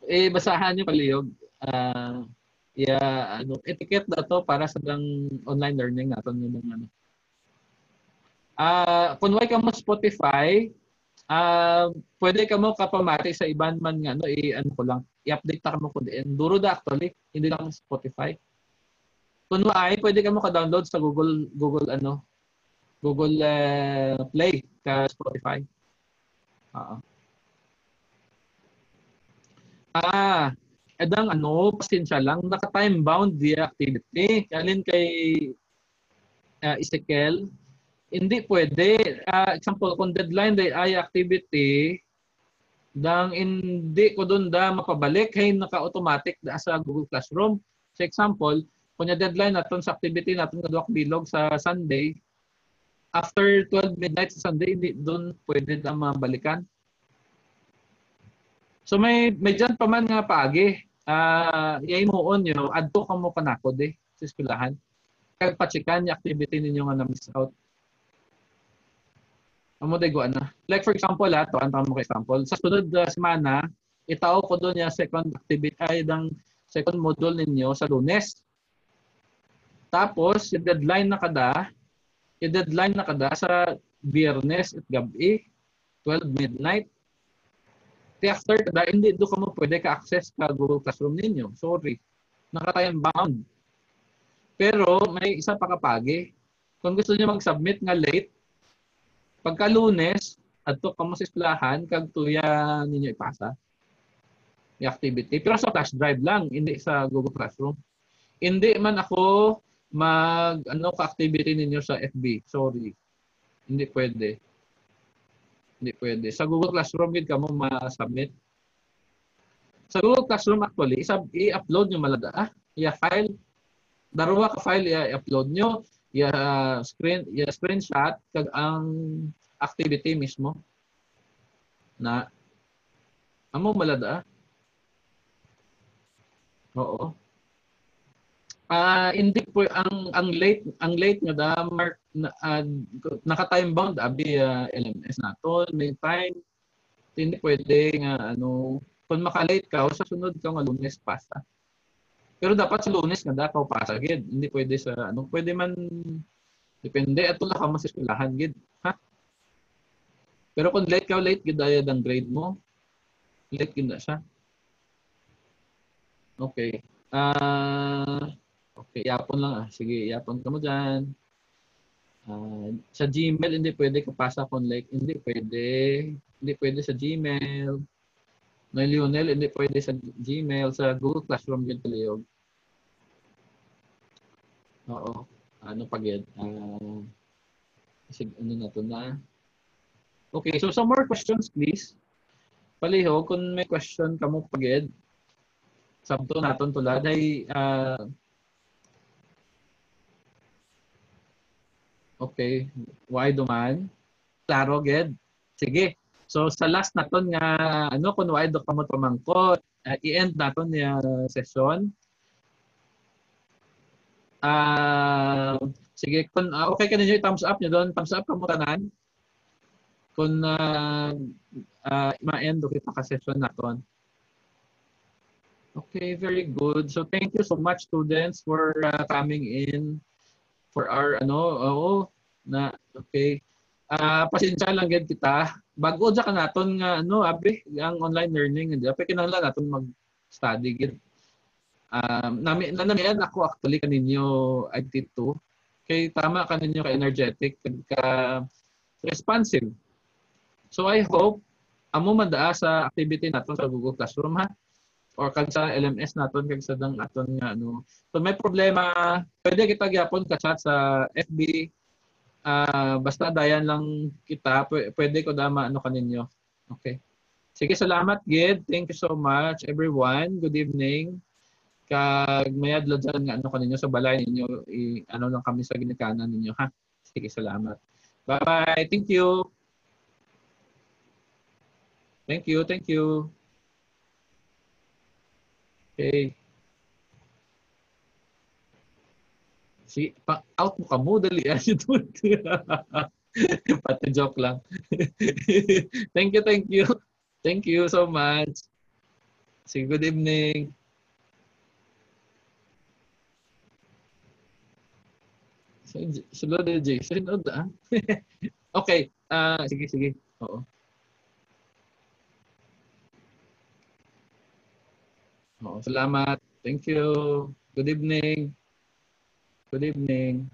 eh basahan niyo palihog uh, yeah ano etiquette na to para sa dang online learning naton yung ano ah uh, kung way ka mo Spotify ah uh, pwede ka mo kapamati sa iban man nga no i ano ko lang i-update ta mo ko din duro da actually hindi lang Spotify kung ay pwede ka mo ka-download sa Google Google ano Google uh, Play ka Spotify. Oo. Ah, edang ano, pasensya lang, naka-time bound the activity. Kalin kay uh, Ezekiel, hindi pwede. Uh, example, kung deadline day ay activity, dang hindi ko doon da mapabalik, hay naka-automatic da sa Google Classroom. So example, kung yung deadline naton sa activity naton nga bilog sa Sunday, after 12 midnight sa Sunday, hindi doon pwede na mabalikan. So may may dyan pa man nga paagi. Uh, yay mo on yo, adto ka mo kanakod eh sa eskwelahan. Kag pachikan yung activity ninyo nga na-miss out. Amo day na. Like for example, ha, to antang mo ka example. Sa sunod uh, semana, itao ko doon yung second activity ay dang second module ninyo sa Lunes. Tapos, yung deadline na kada, i-deadline na kada sa biyernes at gabi, 12 midnight. Kaya after kada, hindi do ka mo pwede ka-access ka Google Classroom ninyo. Sorry. Naka-time bound. Pero may isa pa kapagi. Kung gusto niyo mag-submit nga late, pagka lunes, adto ka mo sa esplahan, kag tuya ninyo ipasa yung activity. Pero sa flash drive lang, hindi sa Google Classroom. Hindi man ako mag ano ka-activity ninyo sa FB. Sorry. Hindi pwede. Hindi pwede. Sa Google Classroom gid kamo ma-submit. Sa Google Classroom actually, i-upload nyo malada. Ah, iya file. Darawa ka file i-upload nyo. Ya screen, ya screenshot kag ang activity mismo na amo malada. Oo. Ah, uh, hindi po ang ang late ang late nga da mark na, uh, naka time bound abi uh, LMS nato may time hindi pwede nga ano kung maka-late ka o sa sunod ka nga lunes pasa. Pero dapat sa lunes nga da ka pasa gid. Hindi pwede sa ano pwede man depende ato la ka eskwelahan gid. Ha? Pero kung late ka late gid daya ang grade mo. Late gid na siya. Okay. Ah uh, Okay, yapon lang ah. Sige, yapon ka mo dyan. Uh, sa Gmail, hindi pwede kapasa kung like, hindi pwede. Hindi pwede sa Gmail. No, Lionel, hindi pwede sa Gmail. Sa Google Classroom yun paliyog. Oo. Ano pag yan? Uh, kasi ano na to na. Okay, so some more questions please. Paliho, kung may question ka mo pagid, sabto naton tulad ay uh, Okay. Why duman? Klaro, ged. Sige. So sa last naton nga ano kun why do kamo pamangkot, uh, i-end naton nga session. Ah, uh, sige kun uh, okay ka ninyo thumbs up niyo doon, thumbs up kamo tanan. Kun uh, uh, ma-end kita ka session naton. Okay, very good. So thank you so much students for uh, coming in for our ano, oh, na okay. Ah, uh, pasensya lang gid kita. Bago sa kanaton nga ano, abi, ang online learning, hindi pa kinahanglan naton mag-study gid. Um, nami na namian ako actually kaninyo IT2. Kay tama kaninyo ka energetic ka responsive. So I hope amo man daa sa activity naton sa Google Classroom ha or kag sa LMS naton kag sa dang aton nga ano. So may problema, pwede kita gyapon ka chat sa FB uh, basta dayan lang kita, pwede ko dama ano kaninyo. Okay. Sige, salamat, Gid. Thank you so much, everyone. Good evening. Kag mayadlo dyan nga ano kaninyo sa balay ninyo, i, ano lang kami sa ginikanan ninyo, ha? Sige, salamat. Bye-bye. Thank you. Thank you, thank you. Okay. Si, pa, out mo ka mo, dali. (laughs) (laughs) Pati joke lang. (laughs) thank you, thank you. Thank you so much. Sige, good evening. Sunod na, Jay. Sunod ah. okay. Uh, sige, sige. Oo. Oo, salamat. Thank you. Good evening. Good evening.